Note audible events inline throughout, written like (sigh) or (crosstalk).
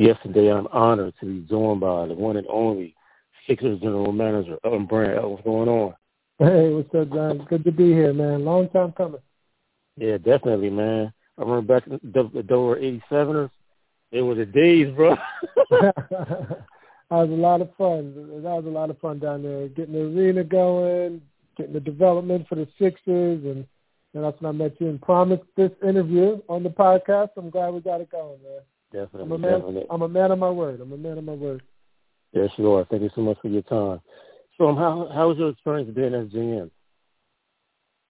Yesterday, I'm honored to be joined by the one and only Sixers general manager, Elton Brand. What's going on? Hey, what's up, John? Good to be here, man. Long time coming. Yeah, definitely, man. I remember back in the, Delaware 87ers. It was the days, bro. (laughs) (laughs) that was a lot of fun. That was a lot of fun down there. Getting the arena going, getting the development for the Sixers, and, and that's when I met you and promised this interview on the podcast. I'm glad we got it going, man. Definitely. I'm a man, definitely. I'm a man of my word. I'm a man of my word. Yes, you are. Thank you so much for your time. So, um, how how was your experience being as GM?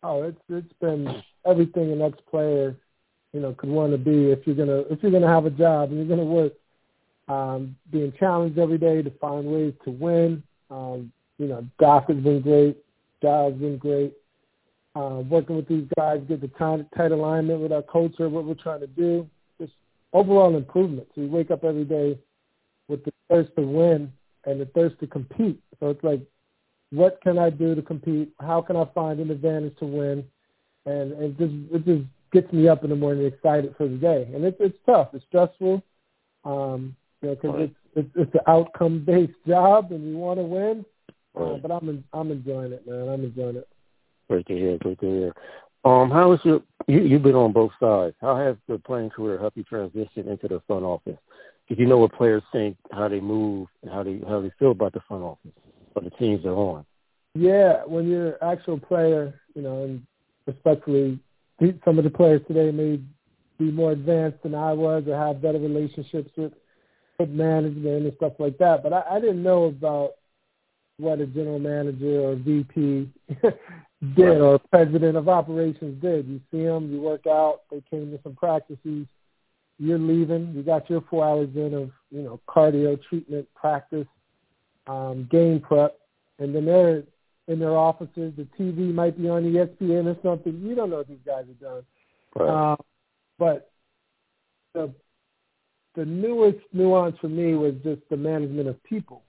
Oh, it's it's been everything an ex player, you know, could want to be if you're gonna if you're gonna have a job and you're gonna work. Um, being challenged every day to find ways to win. Um, you know, Doc has been great. Giles has been great. Uh, working with these guys, get the tight, tight alignment with our culture, what we're trying to do overall improvement. So you wake up every day with the thirst to win and the thirst to compete. So it's like, what can I do to compete? How can I find an advantage to win? And it just it just gets me up in the morning excited for the day. And it's it's tough. It's stressful. Um, you know, because it's it's it's an outcome based (laughs) job, and you want to win. Uh, but I'm I'm enjoying it, man. I'm enjoying it. Great to hear. Great to hear. Um, how is your you, you've been on both sides. How has the playing career helped you transition into the front office? Because you know what players think, how they move, and how they how they feel about the front office or the teams they're on. Yeah, when you're an actual player, you know, and especially some of the players today may be more advanced than I was or have better relationships with with management and stuff like that. But I, I didn't know about what a general manager or VP (laughs) did right. or president of operations did. You see them, you work out. They came to some practices. You're leaving. You got your four hours in of you know cardio treatment practice, um, game prep, and then they're in their offices. The TV might be on ESPN or something. You don't know what these guys are doing. Right. Uh, but the the newest nuance for me was just the management of people.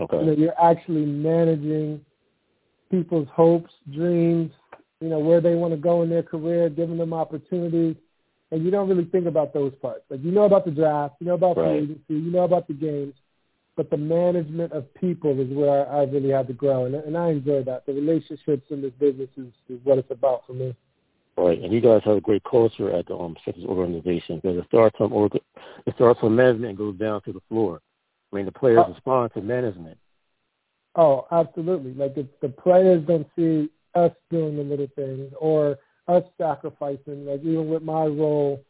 Okay. You know, you're actually managing people's hopes, dreams, you know, where they want to go in their career, giving them opportunities. And you don't really think about those parts. Like you know about the draft, you know about right. the agency, you know about the games, but the management of people is where I really had to grow, and, and I enjoy that. The relationships in this business is, is what it's about for me. Right, and you guys have a great culture at the um, Sixers organization because it starts from org- it starts from management and goes down to the floor. I mean, the players Oh. respond to management. Oh, absolutely. Like if the players don't see us doing the little things or us sacrificing, like even with my role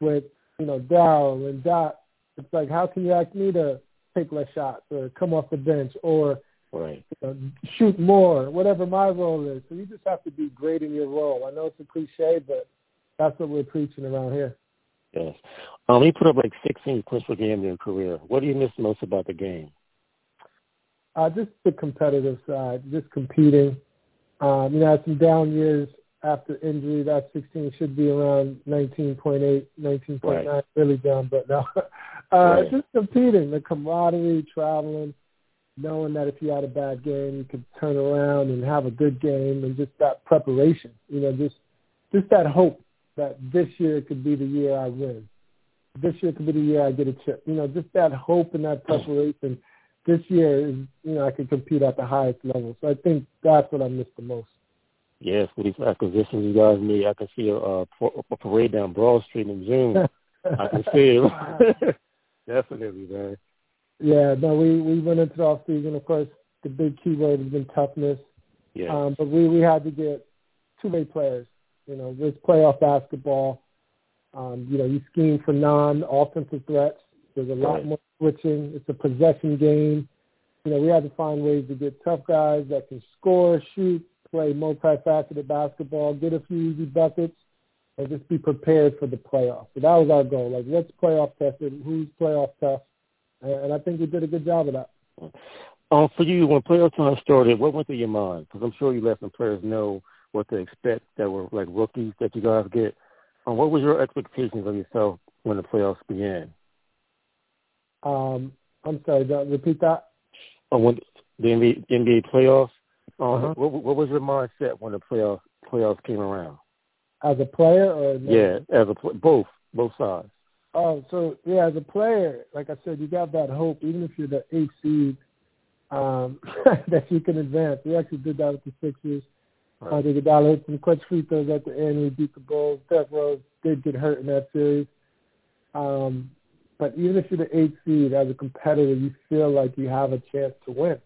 with, you know, Daryl and Doc, it's like how can you ask me to take less shots or come off the bench or Right. you know, shoot more, whatever my role is. So you just have to be great in your role. I know it's a cliche, but that's what we're preaching around here. Yes. Um, you put up like 16 points per game in your career. What do you miss most about the game? Uh, just the competitive side, just competing. Um, you know, I had some down years after injury. That 16 should be around 19.8, 19.9, Right. really down, but no. (laughs) uh, Right. Just competing, the camaraderie, traveling, knowing that if you had a bad game, you could turn around and have a good game, and just that preparation. You know, just just that hope that this year could be the year I win. This year could be the year I get a chip. You know, just that hope and that preparation. This year is, you know, I can compete at the highest level. So I think that's what I miss the most. Yes, with these acquisitions you guys made, I can see a, a, a parade down Broad Street in June. I can see it. (laughs) Definitely, man. Yeah, no, we we went into the off season. Of course, the big key word has been toughness. Yeah. Um, but we we had to get two way players. You know, this playoff basketball. Um, you know, you scheme for non-offensive threats. There's a lot more switching. It's a possession game. You know, we had to find ways to get tough guys that can score, shoot, play multifaceted basketball, get a few easy buckets, and just be prepared for the playoffs. So that was our goal. Like, what's playoff tested? Who's playoff tough? And, and I think we did a good job of that. Um, for you, when playoff time started, what went through your mind? Because I'm sure you let some players know what to expect that were like rookies that you guys get. What was your expectations of yourself when the playoffs began? Um, I'm sorry, repeat that. Or when the NBA, NBA playoffs? Um, Uh-huh. what, what was your mindset when the playoffs playoffs came around? As a player or no? Yeah, as a both both sides. Oh, so yeah, as a player, like I said, you got that hope, even if you're the eighth seed, um, (laughs) that you can advance. We actually did that with the Sixers. Right. Uh, Iguodala hit some clutch free throws at the end. We beat the Bulls. Derrick Rose did get hurt in that series. Um, but even if you're the eighth seed as a competitor, you feel like you have a chance to win.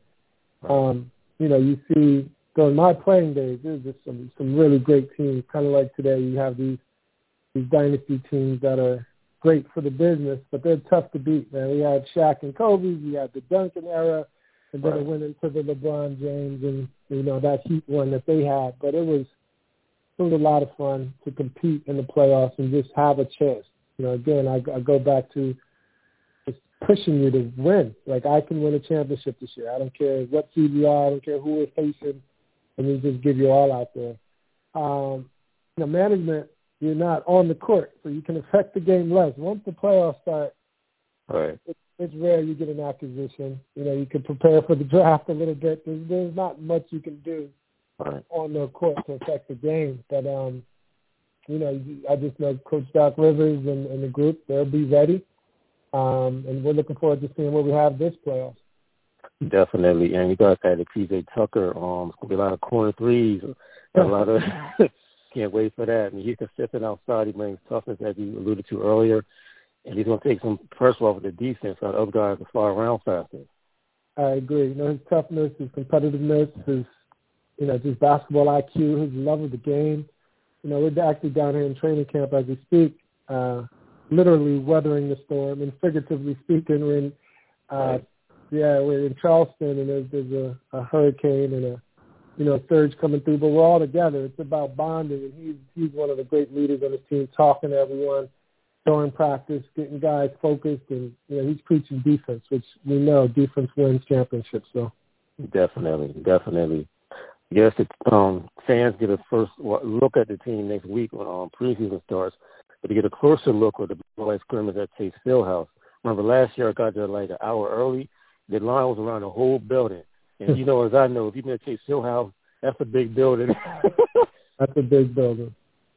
Right. Um, you know, you see during my playing days, there's just some some really great teams. Kind of like today, you have these these dynasty teams that are great for the business, but they're tough to beat, man. We had Shaq and Kobe, we had the Duncan era, and then right. it went into the LeBron James and you know that Heat one that they had. But it was it was a lot of fun to compete in the playoffs and just have a chance. You know, again, I, I go back to just pushing you to win. Like I can win a championship this year. I don't care what seed we are. I don't care who we're facing, and we just give you all out there. Um, you know, management you're not on the court, so you can affect the game less. Once the playoffs start, right. it, it's rare you get an acquisition. You know, you can prepare for the draft a little bit. There's, there's not much you can do right. on the court to affect the game. But um, you know, I just know Coach Doc Rivers and, and the group they'll be ready, um, and we're looking forward to seeing what we have this playoffs. Definitely, and you guys had the PJ Tucker. Um, it's gonna be a lot of corner threes, a lot of (laughs) can't wait for that. And he's consistent outside. He brings toughness, as you alluded to earlier. And he's going to take some pressure off of the defense so the other guys can fly around faster. I agree. You know, his toughness, his competitiveness, his, you know, just basketball IQ, his love of the game. You know, we're actually down here in training camp as we speak, uh, literally weathering the storm and figuratively speaking, we're in, uh, right. yeah, we're in Charleston and there's, there's a, a hurricane and a you know, surge coming through, but we're all together. It's about bonding, and he's he's one of the great leaders on his team, talking to everyone during practice, getting guys focused, and you know, he's preaching defense, which we know defense wins championships. So definitely, definitely. Yes, it, um, fans get a first look at the team next week when um, preseason starts, but to get a closer look at the Blue scrimmage at Chase Fieldhouse. Remember last year I got there like an hour early. The line was around the whole building. And you know, as I know, if you've been to Chase Fieldhouse, that's a big building. (laughs) that's a big building.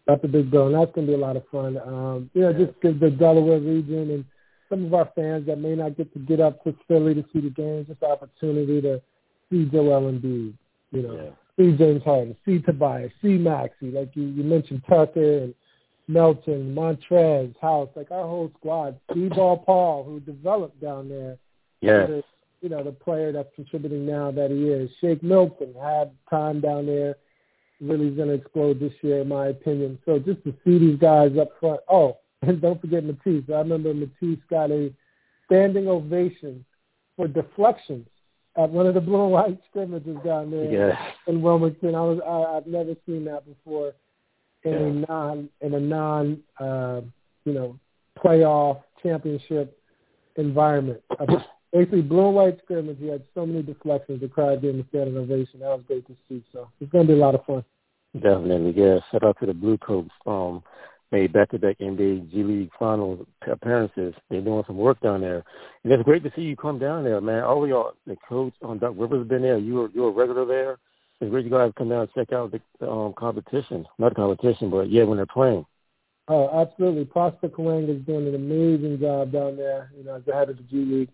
That's a big building. That's gonna be a lot of fun. Um, you know, just because the Delaware region and some of our fans that may not get to get up to Philly to see the games, just the opportunity to see Joel Embiid, you know, yeah. see James Harden, see Tobias, see Maxey, like you, you mentioned Tucker and Melton, Montrezl, House, like our whole squad, B-Ball Paul, who developed down there. Yeah you know, the player that's contributing now that he is. Shake Milton had time down there. Really is going to explode this year, in my opinion. So just to see these guys up front. Oh, and don't forget Matisse. I remember Matisse got a standing ovation for deflections at one of the blue and white scrimmages down there yes. in Wilmington. I was I, I've never seen that before in yeah. a non in a non uh, you know playoff championship environment basically blue and white scrimmage. He had so many deflections. The crowd gave him a standing ovation. That was great to see. So it's going to be a lot of fun. Definitely, yeah. Shout out to the Blue Coats. Um, made back-to-back NBA G League Finals appearances. They're doing some work down there, and it's great to see you come down there, man. All of y'all, the coach on Doc Rivers has been there. You were you're a regular there. It's great you guys come down and check out the um, competition. Not the competition, but yeah, when they're playing. Oh, absolutely. Prosper Karangwa is doing an amazing job down there. You know, as the head of the G League.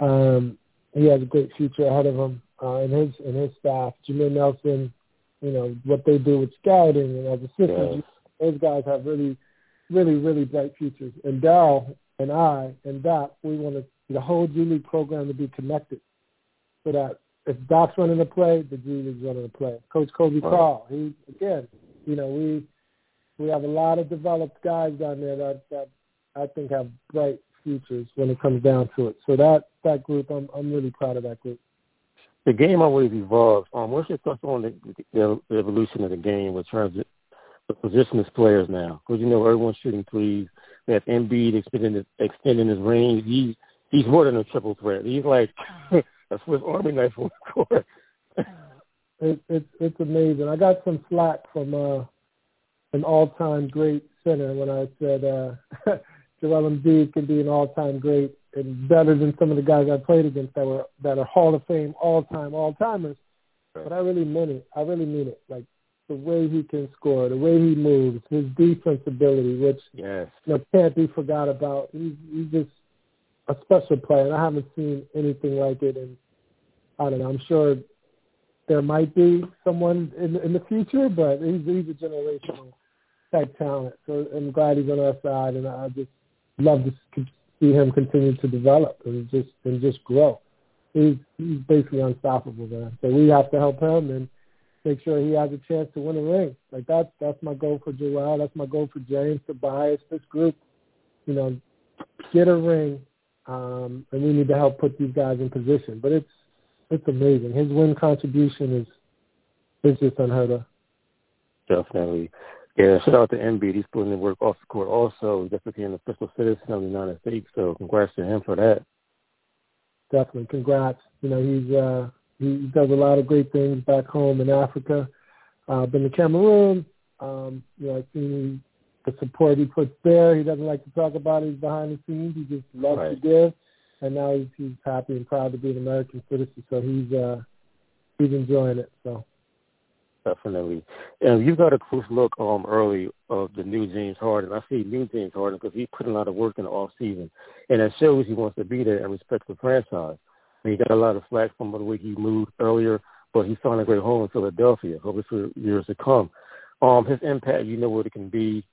Um, he has a great future ahead of him uh, and his and his staff. Jameer Nelson, you know what they do with scouting and as assistants. Yes. Those guys have really, really, really bright futures. And Daryl and I and Doc, we want to, the whole G League program to be connected, so that if Doc's running the play, the G League's running the play. Coach Coby right. Karl, he again, you know, we we have a lot of developed guys down there that that I think have bright futures when it comes down to it. So that that group, I'm I'm really proud of that group. The game always evolves. Um, what's your thoughts on the, the, the evolution of the game with terms of the positionless players now? Because you know everyone's shooting threes. We have Embiid extending his, extending his range. He's he's more than a triple threat. He's like (laughs) a Swiss Army knife on the court. it, it's it's amazing. I got some slack from uh, an all-time great center when I said uh, (laughs) Joel Embiid can be an all-time great and better than some of the guys I played against that were that are Hall of Fame all-time all-timers. Right. But I really mean it. I really mean it. Like the way he can score, the way he moves, his defense ability, which yes. you know, can't be forgot about. He's, he's just a special player, and I haven't seen anything like it. And I don't know. I'm sure there might be someone in, in the future, but he's, he's a generational type talent. So I'm glad he's on our side, and I just love to see him continue to develop and just and just grow. He's he's basically unstoppable, man. So we have to help him and make sure he has a chance to win a ring. Like that's that's my goal for Joel. That's my goal for James, Tobias, this group. You know, get a ring, um, and we need to help put these guys in position. But it's it's amazing. His win contribution is is just unheard of. Definitely. Yeah, shout out to Embiid. He's putting in work off the court also. Just became an official citizen of the United States, so congrats to him for that. Definitely. Congrats. You know, he's uh he does a lot of great things back home in Africa. Uh been to Cameroon. Um, you know, I've seen the support he puts there. He doesn't like to talk about it. He's behind the scenes. He just loves right. to give and now he's he's happy and proud to be an American citizen. So he's uh he's enjoying it. So definitely. And you got a close look um early of the new James Harden. I see new James Harden because he put a lot of work in the off season, and it shows he wants to be there and respect the franchise. And he got a lot of flack from the way he moved earlier, but he found a great home in Philadelphia. Hopefully for years to come. Um, his impact, you know what it can be.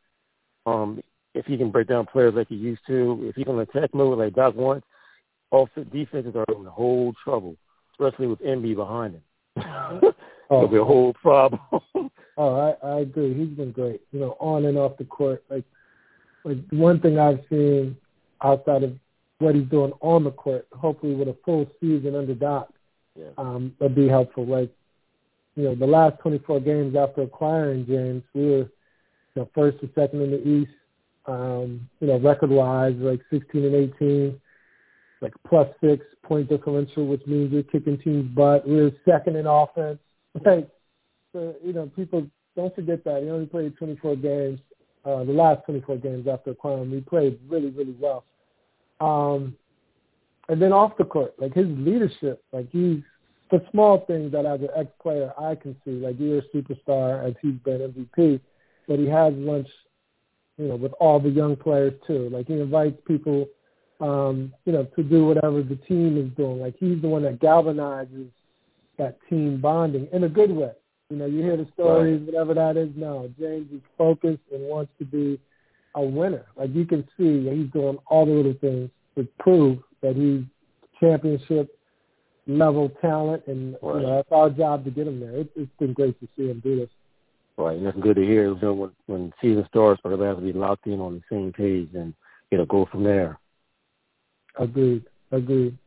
Um, if he can break down players like he used to, if he can attack mode like Doc wants, offense defenses are in whole trouble, especially with Embiid behind him. (laughs) oh. It'll be a whole problem. (laughs) oh, I, I agree. He's been great. You know, on and off the court. Like, like one thing I've seen outside of what he's doing on the court, hopefully with a full season under Doc, yeah. um, would be helpful. Like, you know, the last 24 games after acquiring James, we were, you know, first or second in the East. Um, you know, record-wise, like 16 and 18 like plus six point differential, which means you're kicking teams' butt. We are second in offense. Like, so, you know, people don't forget that he only played 24 games, uh, the last 24 games after acquiring. We played really, really well. Um, and then off the court, like his leadership, like he's the small things that as an ex-player I can see. Like you're a superstar as he's been MVP, but he has lunch, you know, with all the young players too. Like he invites people um, you know, to do whatever the team is doing. Like he's the one that galvanizes that team bonding in a good way. You know, you hear the stories, right. whatever that is. No, James is focused and wants to be a winner. Like you can see he's doing all the little things to prove that he's championship level talent, and right. you know that's our job to get him there. It, it's been great to see him do this. Right, and that's good to hear. You know, when when season starts, everybody has to be locked in on the same page, and you know, go from there. Agreed. Agreed.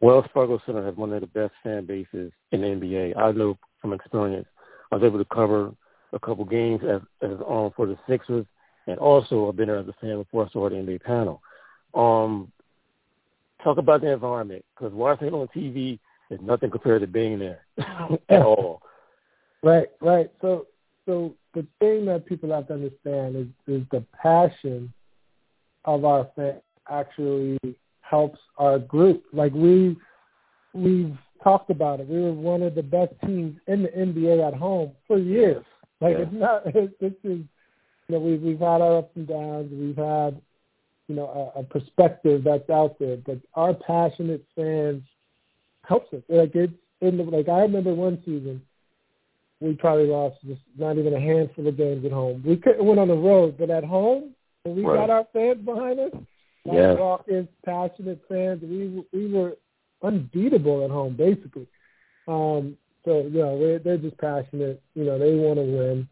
Wells Fargo Center has one of the best fan bases in the NBA. I know from experience. I was able to cover a couple games as as on for the Sixers, and also I've been there as a fan before I saw the NBA panel. Um, talk about the environment because watching it on TV is nothing compared to being there (laughs) at all. Right, right. So, so the thing that people have to understand is is the passion of our fans actually helps our group. Like we we've talked about it. We were one of the best teams in the NBA at home for years. Like yeah. (laughs) it's not this is you know we've we've had our ups and downs. We've had you know a, a perspective that's out there, but our passionate fans helps us. Like it's in the like I remember one season we probably lost just not even a handful of games at home. We couldn't win on the road, but at home, when we right. got our fans behind us, yeah. raucous, passionate fans. We we were unbeatable at home, basically. Um, so you know, they're, they're just passionate. You know, they want to win.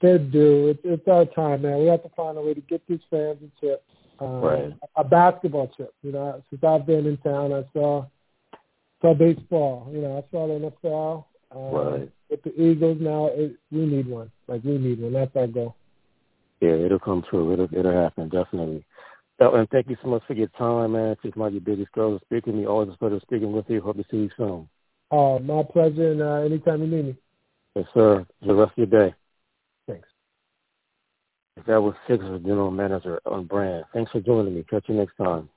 They're due. It's, it's our time, man. We have to find a way to get these fans a trip, um, right. a basketball trip. You know, since I've been in town, I saw saw baseball. You know, I saw the NFL. Um, right. With the Eagles now, it, we need one. Like we need one. That's our goal. Yeah, it'll come true. It'll it'll happen definitely. Oh, and thank you so much for your time, man. It's my biggest girl to me. Always a pleasure speaking with you. Hope to see you soon. Uh, my pleasure, and uh, anytime you need me. Yes, sir. The rest of your day. Thanks. That was Sixers General Manager Elton Brand. Thanks for joining me. Catch you next time.